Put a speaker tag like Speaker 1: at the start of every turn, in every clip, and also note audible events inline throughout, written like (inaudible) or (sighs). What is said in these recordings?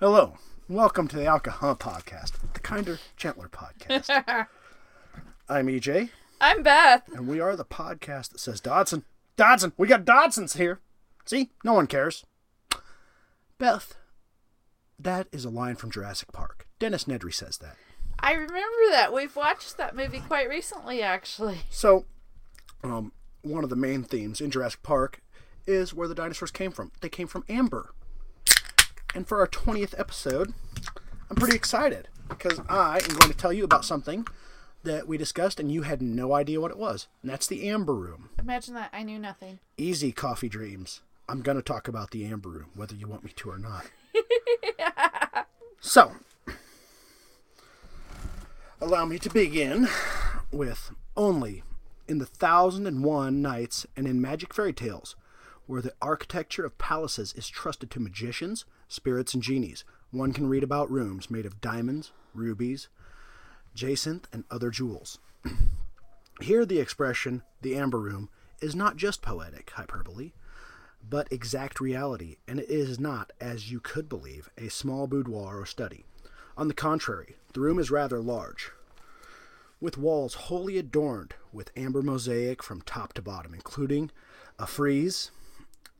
Speaker 1: Hello. Welcome to the Alcohol Podcast, the kinder, gentler podcast. (laughs) I'm EJ,
Speaker 2: I'm Beth.
Speaker 1: and we are the podcast that says Dodgson. Dodgson! We got Dodgsons here! See? No one cares. Beth, that is a line from Jurassic Park. Dennis Nedry says that.
Speaker 2: I remember that. We've watched that movie quite recently, actually.
Speaker 1: So, um, one of the main themes in Jurassic Park is where the dinosaurs came from. They came from amber. And for our 20th episode, I'm pretty excited because I am going to tell you about something that we discussed and you had no idea what it was. And that's the Amber Room.
Speaker 2: Imagine that. I knew nothing.
Speaker 1: Easy coffee dreams. I'm going to talk about the Amber Room, whether you want me to or not. (laughs) so, allow me to begin with only in the thousand and one nights and in magic fairy tales, where the architecture of palaces is trusted to magicians, spirits, and genies, one can read about rooms made of diamonds, rubies, jacinth, and other jewels. (clears throat) Here, the expression, the Amber Room, is not just poetic hyperbole, but exact reality, and it is not, as you could believe, a small boudoir or study. On the contrary, the room is rather large, with walls wholly adorned with amber mosaic from top to bottom, including a frieze.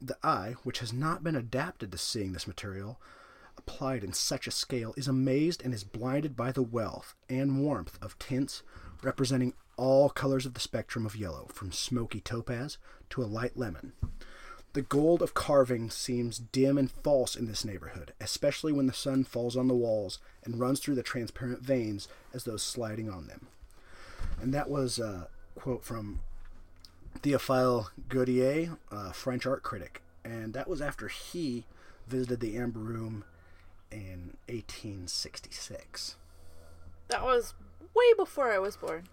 Speaker 1: The eye, which has not been adapted to seeing this material applied in such a scale, is amazed and is blinded by the wealth and warmth of tints representing all colors of the spectrum of yellow, from smoky topaz to a light lemon. The gold of carving seems dim and false in this neighborhood, especially when the sun falls on the walls and runs through the transparent veins as though sliding on them. And that was a quote from Théophile Gautier, a French art critic. And that was after he visited the Amber Room in 1866.
Speaker 2: That was way before I was born.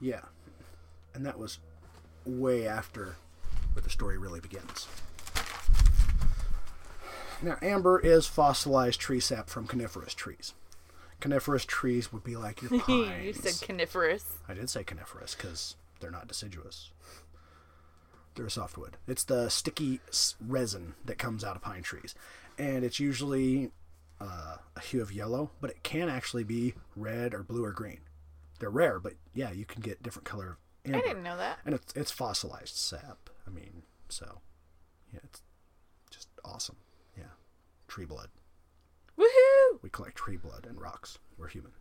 Speaker 1: Yeah. And that was way after where the story really begins. Now, amber is fossilized tree sap from coniferous trees. Coniferous trees would be like your pines. (laughs)
Speaker 2: you said coniferous.
Speaker 1: I did say coniferous because they're not deciduous. They're a softwood. It's the sticky resin that comes out of pine trees, and it's usually uh, a hue of yellow, but it can actually be red or blue or green. They're rare, but yeah, you can get different color. Amber.
Speaker 2: I didn't know that.
Speaker 1: And it's it's fossilized sap. I mean, so yeah, it's just awesome. Yeah, tree blood.
Speaker 2: Woohoo!
Speaker 1: We collect tree blood and rocks. We're human.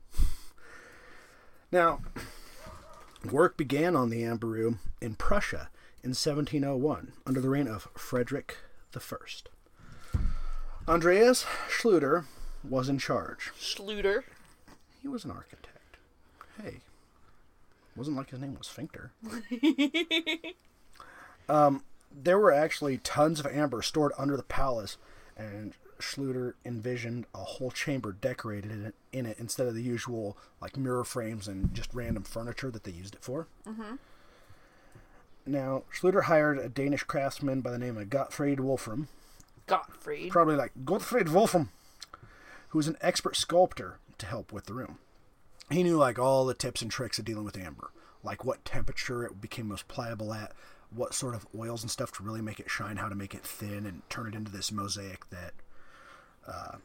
Speaker 1: Now, work began on the Amber Room in Prussia in 1701 under the reign of Frederick I. Andreas Schluter was in charge.
Speaker 2: Schluter.
Speaker 1: He was an architect. Hey, wasn't like his name was Finkter. (laughs) um, there were actually tons of amber stored under the palace, and Schluter envisioned a whole chamber decorated in it, in it instead of the usual like mirror frames and just random furniture that they used it for. Mm-hmm. Now, Schluter hired a Danish craftsman by the name of Gottfried Wolfram,
Speaker 2: Gottfried.
Speaker 1: probably like Gottfried Wolfram, who was an expert sculptor to help with the room. He knew like all the tips and tricks of dealing with amber, like what temperature it became most pliable at, what sort of oils and stuff to really make it shine, how to make it thin and turn it into this mosaic that uh,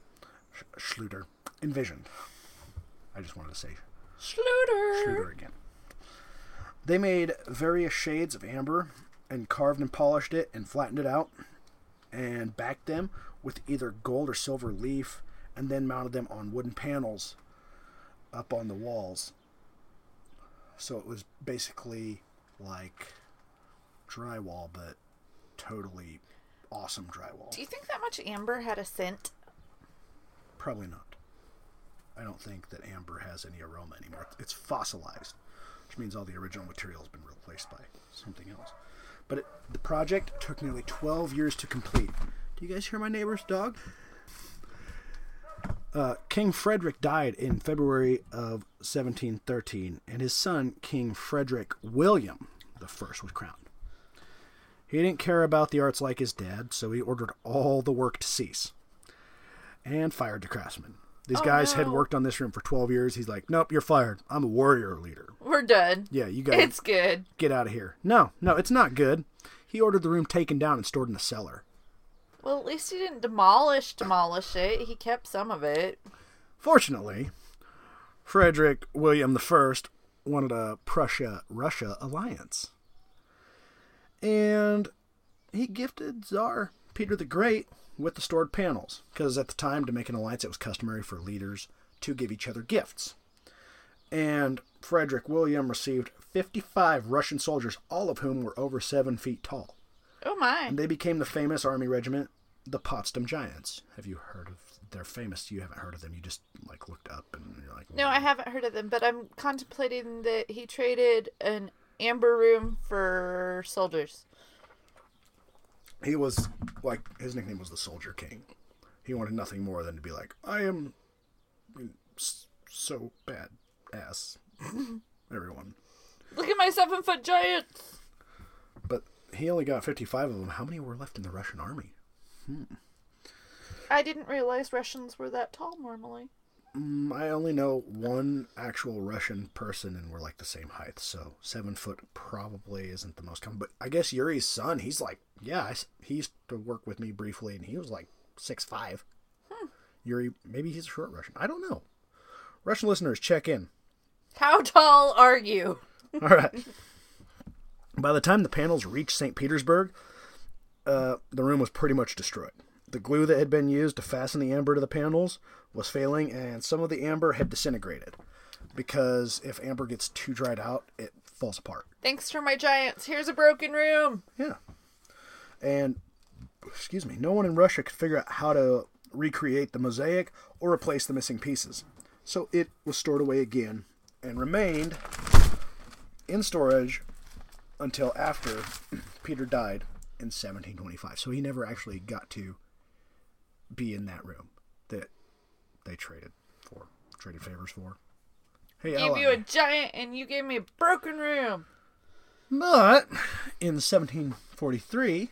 Speaker 1: Schluter envisioned. I just wanted to say
Speaker 2: Schluter.
Speaker 1: Schluter again. They made various shades of amber and carved and polished it and flattened it out and backed them with either gold or silver leaf and then mounted them on wooden panels up on the walls. So it was basically like drywall, but totally awesome drywall.
Speaker 2: Do you think that much amber had a scent?
Speaker 1: Probably not. I don't think that amber has any aroma anymore. It's fossilized, which means all the original material has been replaced by something else. But it, the project took nearly 12 years to complete. Do you guys hear my neighbor's dog? Uh, King Frederick died in February of 1713, and his son, King Frederick William the First, was crowned. He didn't care about the arts like his dad, so he ordered all the work to cease and fired the craftsman. These
Speaker 2: Oh,
Speaker 1: guys had worked on this room for 12 years. He's like, nope, you're fired. I'm a warrior leader.
Speaker 2: We're done.
Speaker 1: Yeah, you guys
Speaker 2: It's good.
Speaker 1: get out of here. No, no, it's not good. He ordered the room taken down and stored in the cellar.
Speaker 2: Well, at least he didn't demolish demolish it. He kept some of it.
Speaker 1: Fortunately, Frederick William I wanted a Prussia Russia alliance. And he gifted Tsar Peter the Great with the stored panels, because at the time, to make an alliance, it was customary for leaders to give each other gifts. And Frederick William received 55 Russian soldiers, all of whom were over seven feet tall.
Speaker 2: Oh my!
Speaker 1: And they became the famous army regiment, the Potsdam Giants. Have you heard of? They're famous. You haven't heard of them. You just like looked up and you're like,
Speaker 2: No, I haven't heard of them, but I'm contemplating that he traded an amber room for soldiers.
Speaker 1: He was like his nickname was the Soldier King. He wanted nothing more than to be like, I am so bad ass. (laughs) Everyone.
Speaker 2: Look at my seven foot giants.
Speaker 1: But he only got 55 of them. How many were left in the Russian army? Hmm.
Speaker 2: I didn't realize Russians were that tall normally.
Speaker 1: Mm, I only know one actual Russian person, and we're like the same height. So seven foot probably isn't the most common. But I guess Yuri's son, he's like, yeah, I he used to work with me briefly, and he was like six five. Yuri, maybe he's a short Russian. I don't know. Russian listeners, check in.
Speaker 2: How tall are you? (laughs)
Speaker 1: All right. By the time the panels reached St. Petersburg, uh, the room was pretty much destroyed. The glue that had been used to fasten the amber to the panels was failing, and some of the amber had disintegrated. Because if amber gets too dried out, it falls apart.
Speaker 2: Thanks for my giants. Here's a broken room.
Speaker 1: Yeah. And, excuse me, no one in Russia could figure out how to recreate the mosaic or replace the missing pieces. So it was stored away again and remained in storage until after (clears throat) Peter died in 1725. So he never actually got to be in that room that they traded for, traded favors for. Hey, I
Speaker 2: Gave
Speaker 1: ally.
Speaker 2: you a giant and you gave me a broken room.
Speaker 1: But in 1743,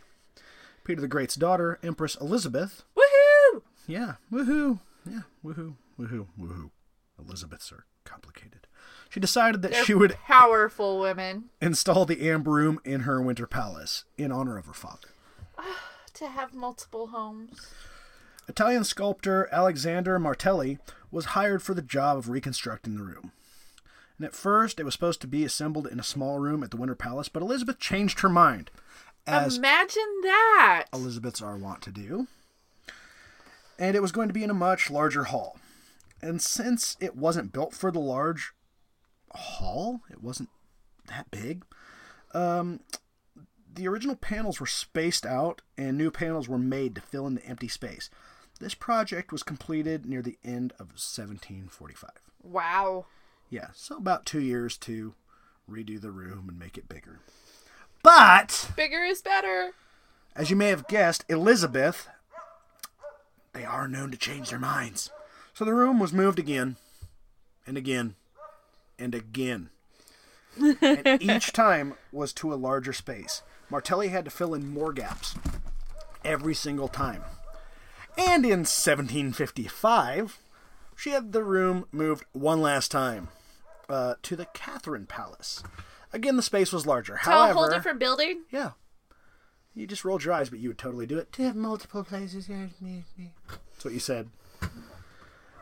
Speaker 1: Peter the Great's daughter, Empress Elizabeth,
Speaker 2: Woohoo!
Speaker 1: yeah, woohoo, yeah, woohoo, woohoo, woohoo. Elizabeths are complicated. She decided that
Speaker 2: They're
Speaker 1: she would
Speaker 2: powerful women
Speaker 1: install the amber room in her winter palace in honor of her father. (sighs)
Speaker 2: to have multiple homes.
Speaker 1: Italian sculptor Alexander Martelli was hired for the job of reconstructing the room. And at first, it was supposed to be assembled in a small room at the Winter Palace, but Elizabeth changed her mind, as
Speaker 2: Imagine that.
Speaker 1: Elizabeths are wont to do. And it was going to be in a much larger hall. And since it wasn't built for the large hall, it wasn't that big. Um, the original panels were spaced out, and new panels were made to fill in the empty space. This project was completed near the end of 1745.
Speaker 2: Wow.
Speaker 1: Yeah, so about two years to redo the room and make it bigger. But
Speaker 2: Bigger is better.
Speaker 1: as you may have guessed, Elizabeth, they are known to change their minds. So the room was moved again, and again, and again. and (laughs) each time was to a larger space. Martelli had to fill in more gaps every single time. And in 1755, she had the room moved one last time uh, to the Catherine Palace. Again, the space was larger.
Speaker 2: To
Speaker 1: However,
Speaker 2: a whole different building.
Speaker 1: yeah. You just rolled your eyes, but you would totally do it. To have multiple places. yeah, me, me. That's what you said.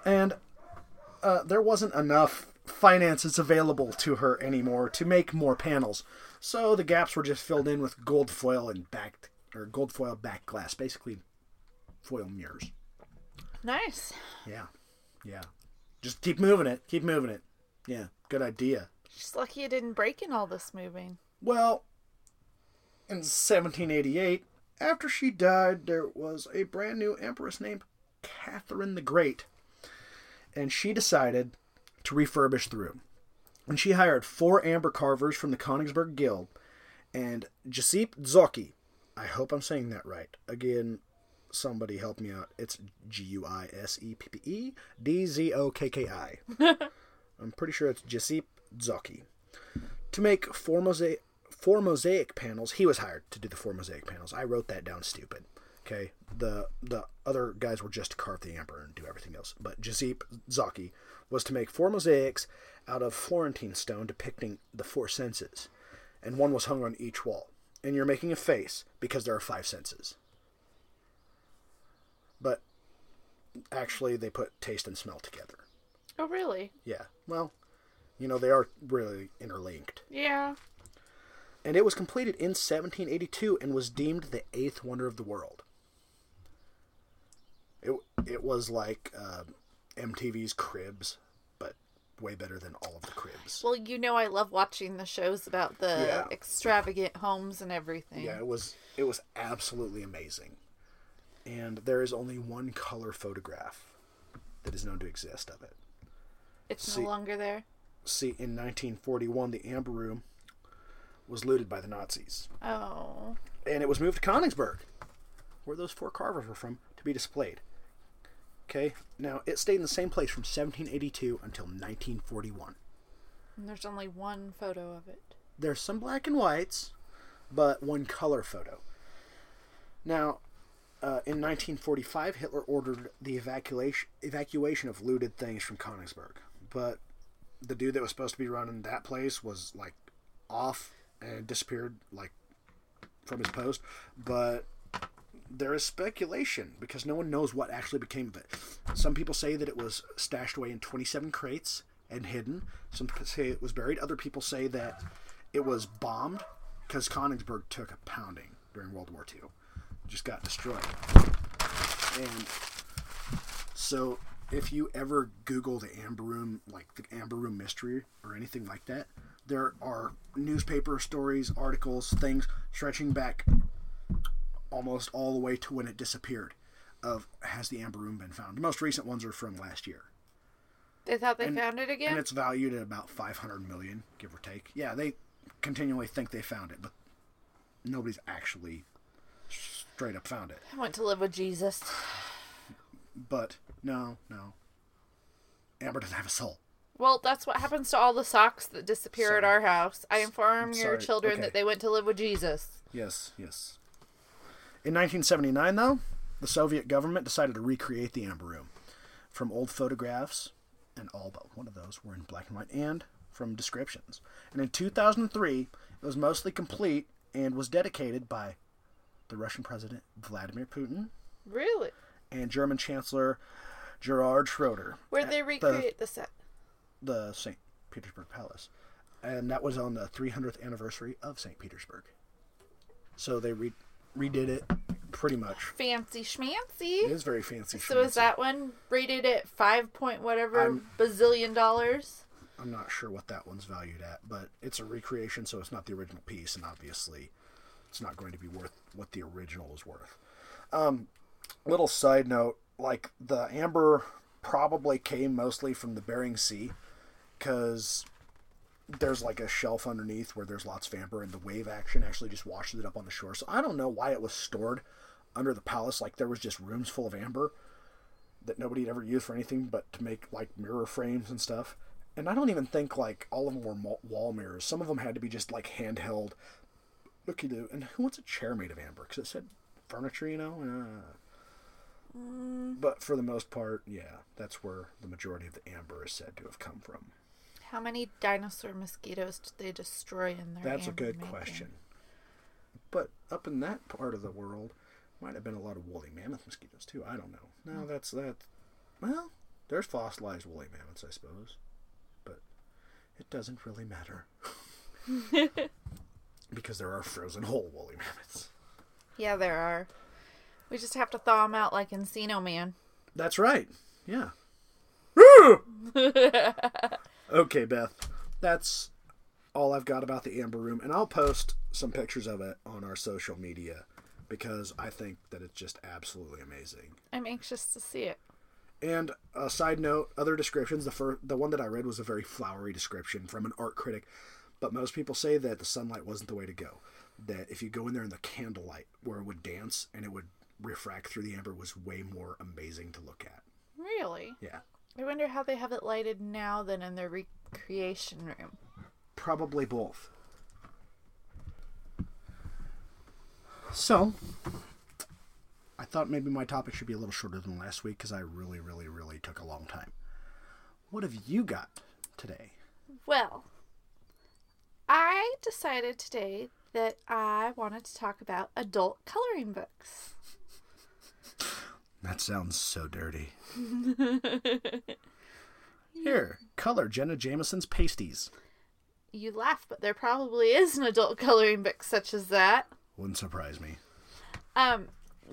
Speaker 1: And uh, there wasn't enough finances available to her anymore to make more panels. So the gaps were just filled in with gold foil and back or gold foil back glass, basically foil mirrors.
Speaker 2: Nice.
Speaker 1: Yeah. Yeah. Just keep moving it. Keep moving it. Yeah. Good idea.
Speaker 2: She's lucky it didn't break in all this moving.
Speaker 1: Well, in 1788, after she died, there was a brand new empress named Catherine the Great. And she decided to refurbish the room. And she hired four amber carvers from the Königsberg Guild and Giuseppe Zocchi. I hope I'm saying that right. Again, somebody help me out. It's G U I S E P P E D Z O K K I. (laughs) I'm pretty sure it's Giuseppe Zocchi. To make four mosaic, four mosaic panels, he was hired to do the four mosaic panels. I wrote that down stupid. Okay, the the other guys were just to carve the emperor and do everything else. But Giuseppe Zocchi was to make four mosaics out of Florentine stone depicting the four senses, and one was hung on each wall. And you're making a face because there are five senses. Actually, they put taste and smell together.
Speaker 2: Oh, really?
Speaker 1: Yeah. Well, you know, they are really interlinked.
Speaker 2: Yeah.
Speaker 1: And it was completed in 1782 and was deemed the eighth wonder of the world. It, it was like uh, MTV's Cribs, but way better than all of the Cribs.
Speaker 2: Well, you know I love watching the shows about the
Speaker 1: Yeah.
Speaker 2: extravagant homes and everything.
Speaker 1: Yeah, it was it was absolutely amazing. And there is only one color photograph that is known to exist of it.
Speaker 2: It's
Speaker 1: See-
Speaker 2: no longer there.
Speaker 1: See, in 1941, the Amber Room was looted by the Nazis,
Speaker 2: Oh.
Speaker 1: and it was moved to Königsberg, where those four carvers were from, to be displayed. Okay, now it stayed in the same place from 1782 until 1941.
Speaker 2: And there's only one photo of it.
Speaker 1: There's some black and whites, but one color photo. Now, uh, in 1945, Hitler ordered the evacuation evacuation of looted things from Königsberg, but the dude that was supposed to be running that place was like off and disappeared like from his post. But there is speculation because no one knows what actually became of it. Some people say that it was stashed away in 27 crates and hidden. Some say it was buried. Other people say that it was bombed because Königsberg took a pounding during World War II. Just got destroyed. And so if you ever Google the Amber Room, like the Amber Room mystery or anything like that, there are newspaper stories, articles, things stretching back almost all the way to when it disappeared. Of has the Amber Room been found? The most recent ones are from last year,
Speaker 2: They thought they
Speaker 1: And-
Speaker 2: found it again?
Speaker 1: and it's valued at about 500 million, give or take. Yeah, they continually think they found it, but nobody's actually straight up found it.
Speaker 2: I went to live with Jesus.
Speaker 1: But no, no. Amber doesn't have a soul.
Speaker 2: Well, that's what happens to all the socks that disappear at our house. I inform your children
Speaker 1: Okay.
Speaker 2: that they went to live with Jesus.
Speaker 1: Yes, yes. In 1979, though, the Soviet government decided to recreate the Amber Room from old photographs, and all but one of those were in black and white, and from descriptions. And in 2003, it was mostly complete and was dedicated by the Russian President Vladimir Putin
Speaker 2: Really?
Speaker 1: and German Chancellor Gerhard Schroeder.
Speaker 2: Where'd they recreate the set?
Speaker 1: The, the St. Petersburg Palace. And that was on the 300th anniversary of St. Petersburg. So they re- redid it pretty much.
Speaker 2: Fancy
Speaker 1: It
Speaker 2: schmancy.
Speaker 1: is very fancy.
Speaker 2: So is that one rated at five point whatever
Speaker 1: I'm-
Speaker 2: bazillion dollars?
Speaker 1: I'm not sure what that one's valued at, but it's a recreation, so it's not the original piece, and obviously, it's not going to be worth what the original is worth. Um, little side note: like the amber probably came mostly from the Bering Sea, because there's like a shelf underneath where there's lots of amber, and the wave action actually just washes it up on the shore. So I don't know why it was stored under the palace. Like there was just rooms full of amber that nobody had ever used for anything but to make like mirror frames and stuff. And I don't even think like all of them were wall mirrors. Some of them had to be just like handheld. Looky do. And who wants a chair made of amber? Because it said furniture, you know. Uh, But for the most part, yeah, that's where the majority of the amber is said to have come from.
Speaker 2: How many dinosaur mosquitoes did they destroy in their
Speaker 1: That's a good
Speaker 2: making?
Speaker 1: question. But up in that part of the world, might have been a lot of woolly mammoth mosquitoes too. I don't know. No, that's that. Well, there's fossilized woolly mammoths, I suppose, but it doesn't really matter (laughs) (laughs) because there are frozen whole woolly mammoths.
Speaker 2: Yeah, there are. We just have to thaw them out like Encino Man.
Speaker 1: That's right. Yeah. (laughs) okay, Beth. That's all I've got about the Amber Room, and I'll post some pictures of it on our social media because I think that it's just absolutely amazing.
Speaker 2: I'm anxious to see it.
Speaker 1: And a side note, other descriptions. The first, the one that I read was a very flowery description from an art critic, but most people say that the sunlight wasn't the way to go. That if you go in there in the candlelight, where it would dance and it would refract through the amber, was way more amazing to look at.
Speaker 2: Really?
Speaker 1: Yeah,
Speaker 2: I wonder how they have it lighted now than in their recreation room.
Speaker 1: probably both. So, I thought maybe my topic should be a little shorter than last week because I really, really, really took a long time. What have you got today?
Speaker 2: Well, I decided today that I wanted to talk about adult coloring books.
Speaker 1: That sounds so dirty. Here, color Jenna Jameson's pasties.
Speaker 2: You laugh, but there probably is an adult coloring book such as that.
Speaker 1: Wouldn't surprise me.
Speaker 2: Um,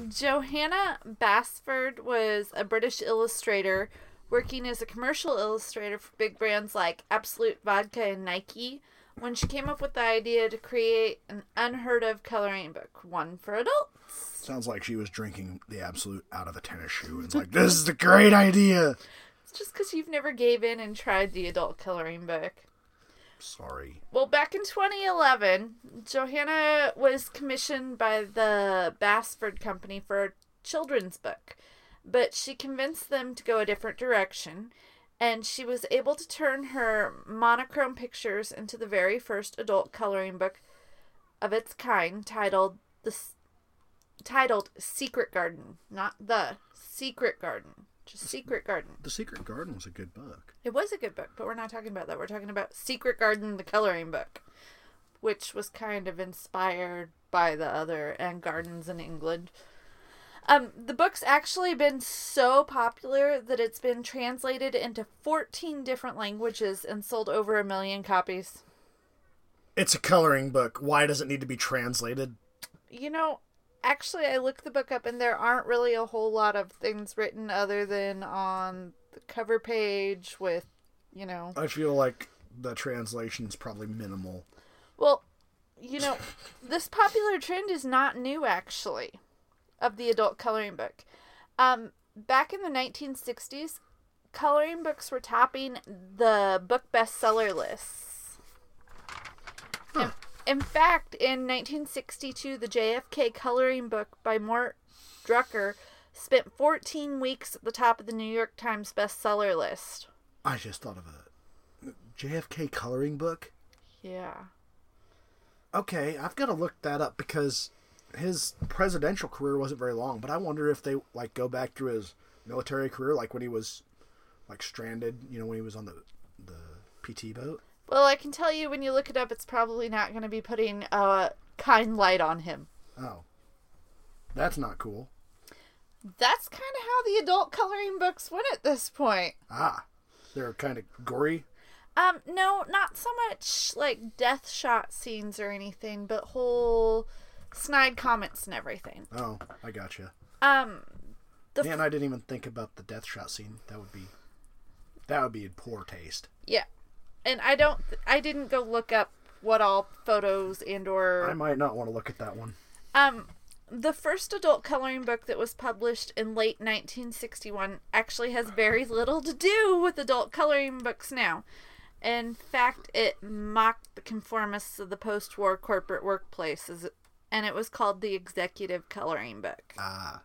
Speaker 2: Johanna Basford was a British illustrator working as a commercial illustrator for big brands like Absolut Vodka and Nike when she came up with the idea to create an unheard of coloring book, one for adults.
Speaker 1: Sounds like she was drinking the absolute out of a tennis shoe. It's like, this is a great idea.
Speaker 2: It's just because you've never gave in and tried the adult coloring book.
Speaker 1: Sorry.
Speaker 2: Well, back in 2011, Johanna was commissioned by the Basford Company for a children's book, but she convinced them to go a different direction, and she was able to turn her monochrome pictures into the very first adult coloring book of its kind, titled the titled Secret Garden, not the Secret Garden, just Secret Garden.
Speaker 1: The Secret Garden was a good book.
Speaker 2: It was a good book, but we're not talking about that. We're talking about Secret Garden, the coloring book, which was kind of inspired by the other and gardens in England. Um, the book's actually been so popular that it's been translated into 14 different languages and sold over a million copies.
Speaker 1: It's a coloring book. Why does it need to be translated?
Speaker 2: You know, actually, I looked the book up and there aren't really a whole lot of things written other than on the cover page with, you know.
Speaker 1: I feel like the translation's probably minimal.
Speaker 2: Well, you know, this popular trend is not new, actually, of the adult coloring book. Um, back in the 1960s, coloring books were topping the book bestseller lists. In, in fact, in 1962, the JFK coloring book by Mort Drucker spent 14 weeks at the top of the New York Times bestseller list.
Speaker 1: I just thought of a JFK coloring book.
Speaker 2: Yeah.
Speaker 1: Okay, I've got to look that up because his presidential career wasn't very long. But I wonder if they like go back to his military career, like when he was like stranded. You know, when he was on the the PT boat.
Speaker 2: Well, I can tell you when you look it up, it's probably not going to be putting a kind light on him.
Speaker 1: Oh, that's not cool.
Speaker 2: That's kind of how the adult coloring books went at this point.
Speaker 1: Ah, they're kind of gory.
Speaker 2: Um, no, not so much like death shot scenes or anything, but whole snide comments and everything.
Speaker 1: Oh, I gotcha.
Speaker 2: Um, the
Speaker 1: Man, I didn't even think about the death shot scene. That would be that would be in poor taste.
Speaker 2: yeah, and I don't, I didn't go look up what all photos and or
Speaker 1: I might not want to look at that one.
Speaker 2: Um, the first adult coloring book that was published in late 1961 actually has very little to do with adult coloring books now. In fact, it mocked the conformists of the post war corporate workplace, as it- and it was called the Executive Coloring Book.
Speaker 1: Ah,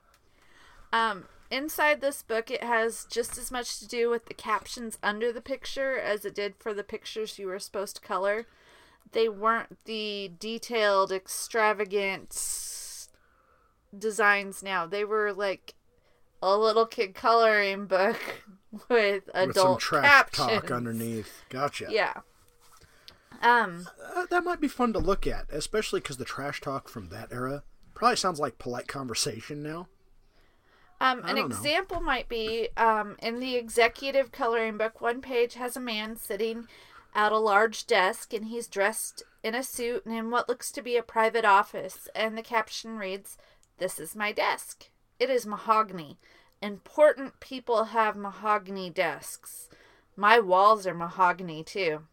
Speaker 2: Um, inside this book, it has just as much to do with the captions under the picture as it did for the pictures you were supposed to color. They weren't the detailed, extravagant designs now. They were like a little kid coloring book (laughs) with adult
Speaker 1: with some trash
Speaker 2: captions.
Speaker 1: talk underneath. Gotcha.
Speaker 2: Yeah. Um,
Speaker 1: Uh, that might be fun to look at, especially because the trash talk from that era probably sounds like polite conversation now.
Speaker 2: Um, an
Speaker 1: don't know.
Speaker 2: example might be um, in the executive coloring book, one page has a man sitting at a large desk and he's dressed in a suit and in what looks to be a private office. And the caption reads, This is my desk. It is mahogany. Important people have mahogany desks. My walls are mahogany too.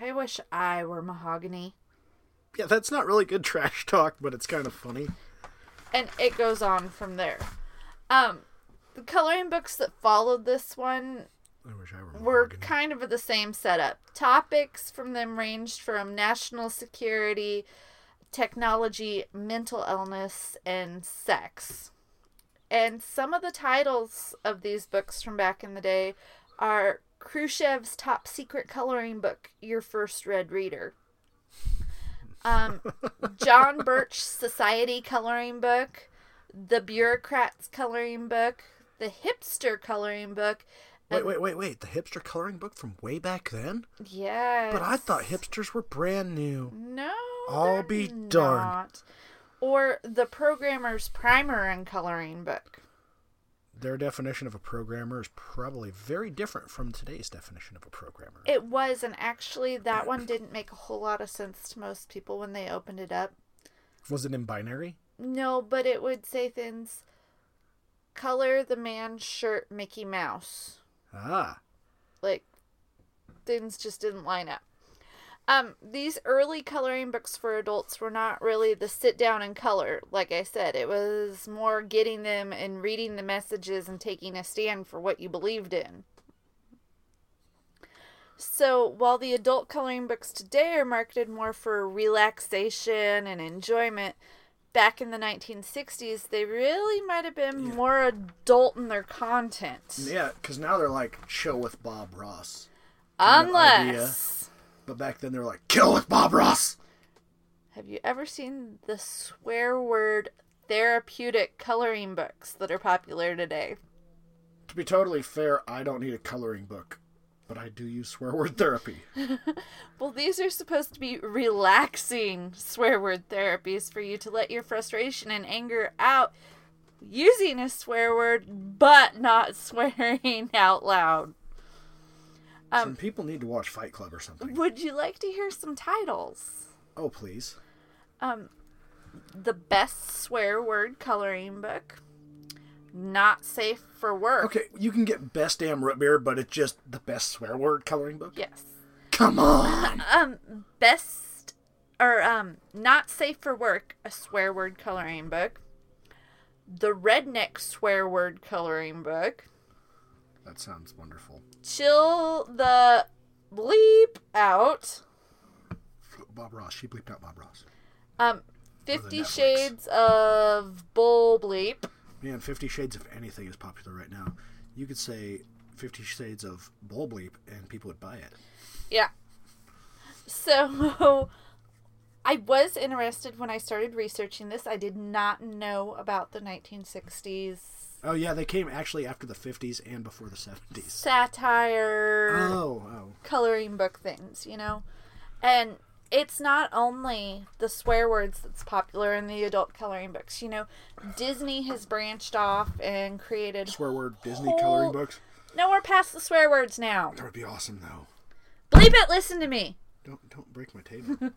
Speaker 2: I wish I were mahogany.
Speaker 1: Yeah, that's not really good trash talk, but it's kind of funny.
Speaker 2: and it goes on from there. Um, the coloring books that followed this one
Speaker 1: I wish I were.
Speaker 2: were kind of the same setup. Topics from them ranged from national security, technology, mental illness, and sex. And some of the titles of these books from back in the day are Khrushchev's Top Secret Coloring Book, Your First Red Reader. Um, John (laughs) Birch Society Coloring Book, The Bureaucrats Coloring Book, The Hipster Coloring Book.
Speaker 1: Wait, wait, wait, wait. The hipster coloring book from way back then?
Speaker 2: Yes.
Speaker 1: But I thought hipsters were brand new.
Speaker 2: No.
Speaker 1: I'll be darned.
Speaker 2: not. Or the programmer's primer and coloring book.
Speaker 1: Their definition of a programmer is probably very different from today's definition of a programmer.
Speaker 2: It was, and actually, that one didn't make a whole lot of sense to most people when they opened it up.
Speaker 1: Was it in binary?
Speaker 2: No, but it would say things color the man's shirt Mickey Mouse.
Speaker 1: Ah,
Speaker 2: Like, things just didn't line up. Um, these early coloring books for adults were not really the sit down and color. Like I said, it was more getting them and reading the messages and taking a stand for what you believed in. So, while the adult coloring books today are marketed more for relaxation and enjoyment, back in the 1960s, they really might have been more adult in their content.
Speaker 1: yeah, because now they're like chill with Bob Ross, kind of idea.
Speaker 2: Unless.
Speaker 1: But back then they were like kill with Bob Ross.
Speaker 2: Have you ever seen the swear word therapeutic coloring books that are popular today?
Speaker 1: To be totally fair, I don't need a coloring book, but I do use swear word therapy. (laughs)
Speaker 2: Well, these are supposed to be relaxing swear word therapies for you to let your frustration and anger out using a swear word, but not (laughs) swearing out loud.
Speaker 1: Some people need to watch Fight Club or something.
Speaker 2: Would you like to hear some titles?
Speaker 1: Oh, please.
Speaker 2: Um, the best swear word coloring book. Not safe for work.
Speaker 1: Okay, you can get best damn root beer, but it's just the best swear word coloring book.
Speaker 2: Yes.
Speaker 1: Come on. (laughs)
Speaker 2: Um, best or um, not safe for work. A swear word coloring book. The redneck swear word coloring book.
Speaker 1: That sounds wonderful.
Speaker 2: Chill the bleep out.
Speaker 1: Bob Ross. She bleeped out Bob Ross.
Speaker 2: Um, Fifty Shades of Bull Bleep.
Speaker 1: Man, Fifty Shades of anything is popular right now. You could say Fifty Shades of Bull Bleep, and people would buy it.
Speaker 2: Yeah. So (laughs) I was interested when I started researching this. I did not know about the 1960s
Speaker 1: Oh yeah, they came actually after the 50s and before the 70s.
Speaker 2: satire
Speaker 1: Oh, oh.
Speaker 2: coloring book things, you know? And it's not only the swear words that's popular in the adult coloring books. You know, Disney has branched off and created.
Speaker 1: Swear word Disney
Speaker 2: Whole-
Speaker 1: coloring books.
Speaker 2: No, we're past the swear words now.
Speaker 1: That would be awesome though.
Speaker 2: Bleep it, listen to me.
Speaker 1: Don't don't break my table. (laughs)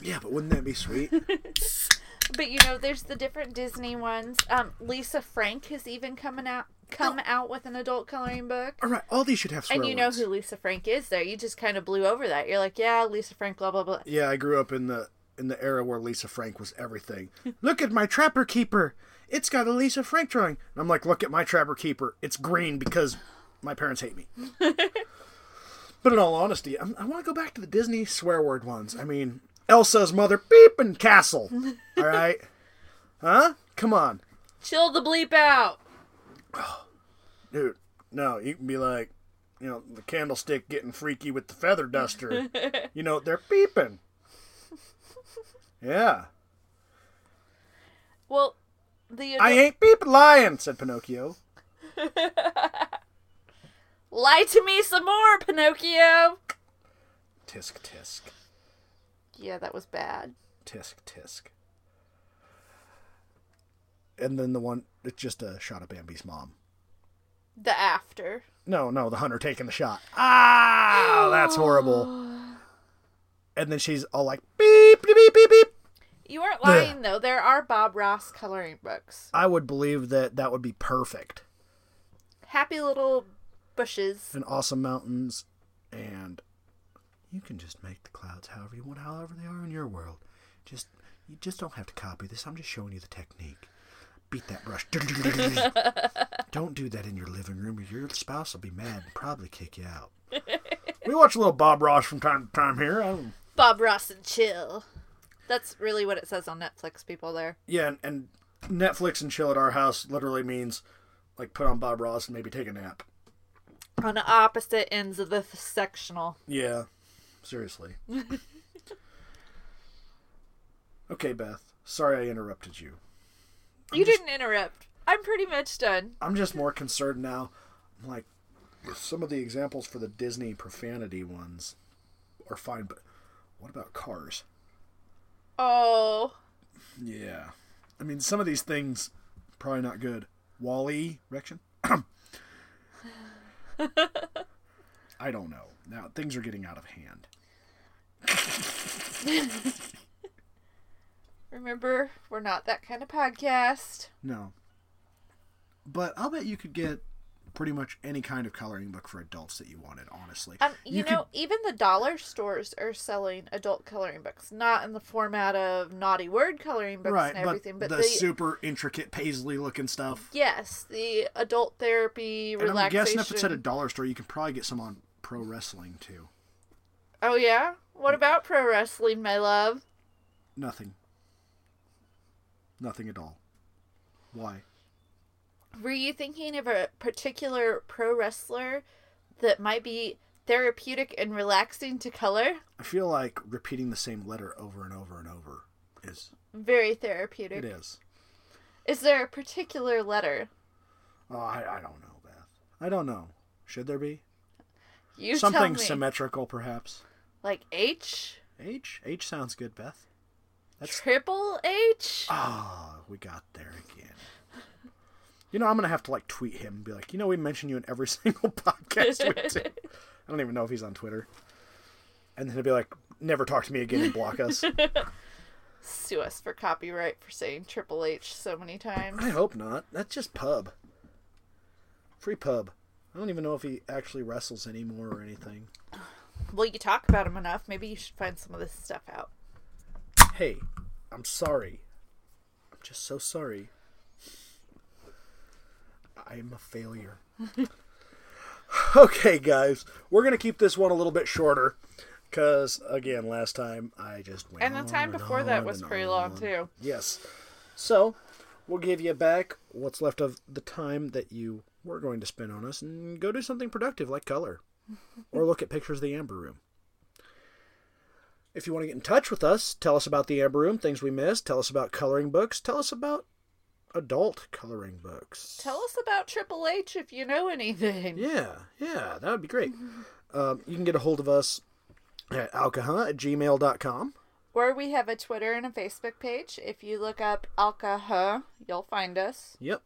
Speaker 1: yeah, but wouldn't that be sweet? (laughs)
Speaker 2: But you know, there's the different Disney ones. Um, Lisa Frank has even coming out come out with an adult coloring book.
Speaker 1: All right, all these should have
Speaker 2: And you know
Speaker 1: words.
Speaker 2: who Lisa Frank is there. You just kind of blew over that. You're like, yeah, Lisa Frank, blah blah blah.
Speaker 1: Yeah, I grew up in the in the era where Lisa Frank was everything. (laughs) look at my Trapper Keeper. It's got a Lisa Frank drawing. And I'm like, look at my Trapper Keeper. It's green because my parents hate me. (laughs) but in all honesty, I'm, I want to go back to the Disney swear word ones. I mean, Elsa's mother beep and castle. All (laughs) right, huh? Come on,
Speaker 2: Chill the bleep out. (sighs)
Speaker 1: dude. No, you can be like, you know, the candlestick getting freaky with the feather duster. (laughs) you know, they're beeping. Yeah.
Speaker 2: Well, the adult-
Speaker 1: I ain't beeping lying, said Pinocchio. (laughs)
Speaker 2: lie to me some more, Pinocchio.
Speaker 1: Tisk tisk.
Speaker 2: Yeah, that was bad.
Speaker 1: Tisk tisk. And then the one, it's just a shot of Bambi's mom.
Speaker 2: The after.
Speaker 1: No, no, the hunter taking the shot. Ah, that's horrible. (gasps) And then she's all like, beep, beep, beep, beep, beep.
Speaker 2: You aren't lying though. There are Bob Ross coloring books.
Speaker 1: I would believe that that would be perfect.
Speaker 2: Happy little bushes.
Speaker 1: And awesome mountains. And you can just make the clouds however you want, however they are in your world. Just, you just don't have to copy this. I'm just showing you the technique. Beat that brush. (laughs) don't do that in your living room or your spouse will be mad and probably kick you out. we watch a little Bob Ross from time to time here. I don't,
Speaker 2: Bob Ross and chill. That's really what it says on Netflix, people there.
Speaker 1: Yeah, and, and Netflix and chill at our house literally means like put on Bob Ross and maybe take a nap.
Speaker 2: On the opposite ends of the sectional.
Speaker 1: Yeah, seriously. (laughs) okay, Beth. Sorry I interrupted you.
Speaker 2: you didn't interrupt. I'm pretty much done.
Speaker 1: I'm just more concerned now. I'm like, some of the examples for the Disney profanity ones are fine, but what about cars?
Speaker 2: Oh.
Speaker 1: Yeah. I mean, some of these things probably not good. WALL-E erection. (laughs) (laughs) I don't know. Now things are getting out of hand. (laughs)
Speaker 2: Remember, we're not that kind of podcast.
Speaker 1: No. But I'll bet you could get pretty much any kind of coloring book for adults that you wanted, honestly.
Speaker 2: Um, you,
Speaker 1: You
Speaker 2: know, even the dollar stores are selling adult coloring books, not in the format of naughty word coloring books
Speaker 1: right,
Speaker 2: and everything,
Speaker 1: but,
Speaker 2: but,
Speaker 1: the,
Speaker 2: the,
Speaker 1: super intricate paisley looking stuff.
Speaker 2: yes, the adult therapy relaxation.
Speaker 1: And I'm guessing if it's at a dollar store, you can probably get some on pro wrestling too.
Speaker 2: Oh yeah, what about pro wrestling, my love?
Speaker 1: Nothing. Nothing at all. Why?
Speaker 2: Were you thinking of a particular pro wrestler that might be therapeutic and relaxing to color?
Speaker 1: I feel like repeating the same letter over and over and over is
Speaker 2: Very therapeutic.
Speaker 1: it is.
Speaker 2: Is there a particular letter?
Speaker 1: Oh, I, I don't know, Beth. I don't know. Should there be
Speaker 2: You
Speaker 1: something symmetrical, perhaps?
Speaker 2: like H,
Speaker 1: H H sounds good, Beth. That's
Speaker 2: triple H.
Speaker 1: ah, we got there again. You know, I'm gonna have to like tweet him and be like, you know, we mention you in every (laughs) single podcast we do. (laughs) I don't even know if he's on Twitter. And then he'll be like, never talk to me again and block us. (laughs)
Speaker 2: Sue us for copyright for saying triple H so many times.
Speaker 1: I hope not. That's just pub. Free pub. I don't even know if he actually wrestles anymore or anything.
Speaker 2: Well, you talk about him enough. Maybe you should find some of this stuff out.
Speaker 1: Hey, I'm sorry. I'm just so sorry. I am a failure. (laughs) okay, guys, we're gonna keep this one a little bit shorter, because again, last time I just went
Speaker 2: And the time before that was pretty long too.
Speaker 1: Yes. So, we'll give you back what's left of the time that you were going to spend on us and go do something productive like color (laughs) or look at pictures of the Amber Room. If you want to get in touch with us, tell us about the Amber Room, things we missed, tell us about coloring books, tell us about adult coloring books.
Speaker 2: Tell us about Triple H if you know anything.
Speaker 1: Yeah, yeah, that would be great. (laughs) Um, you can get a hold of us at alcaha at gmail.com.
Speaker 2: Or we have a Twitter and a Facebook page. If you look up Alcaha, you'll find us.
Speaker 1: Yep.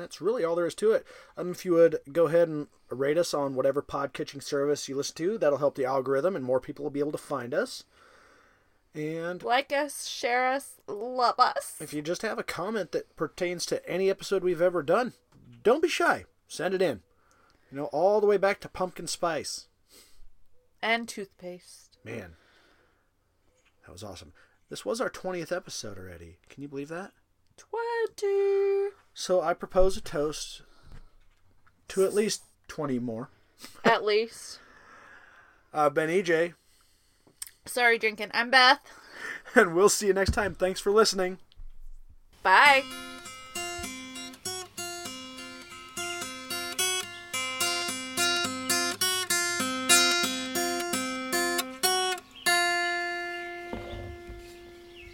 Speaker 1: That's really all there is to it. Um, if you would go ahead and rate us on whatever podcatching service you listen to, that'll help the algorithm and more people will be able to find us. And
Speaker 2: Like us, share us, love us.
Speaker 1: if you just have a comment that pertains to any episode we've ever done, don't be shy. Send it in. You know, all the way back to pumpkin spice.
Speaker 2: And toothpaste.
Speaker 1: Man, that was awesome. This was our 20th episode already. Can you believe that?
Speaker 2: 20.
Speaker 1: So I propose a toast to at least 20 more.
Speaker 2: At least.
Speaker 1: Uh, I've been EJ.
Speaker 2: Sorry, drinking. I'm Beth.
Speaker 1: and we'll see you next time. Thanks for listening.
Speaker 2: Bye.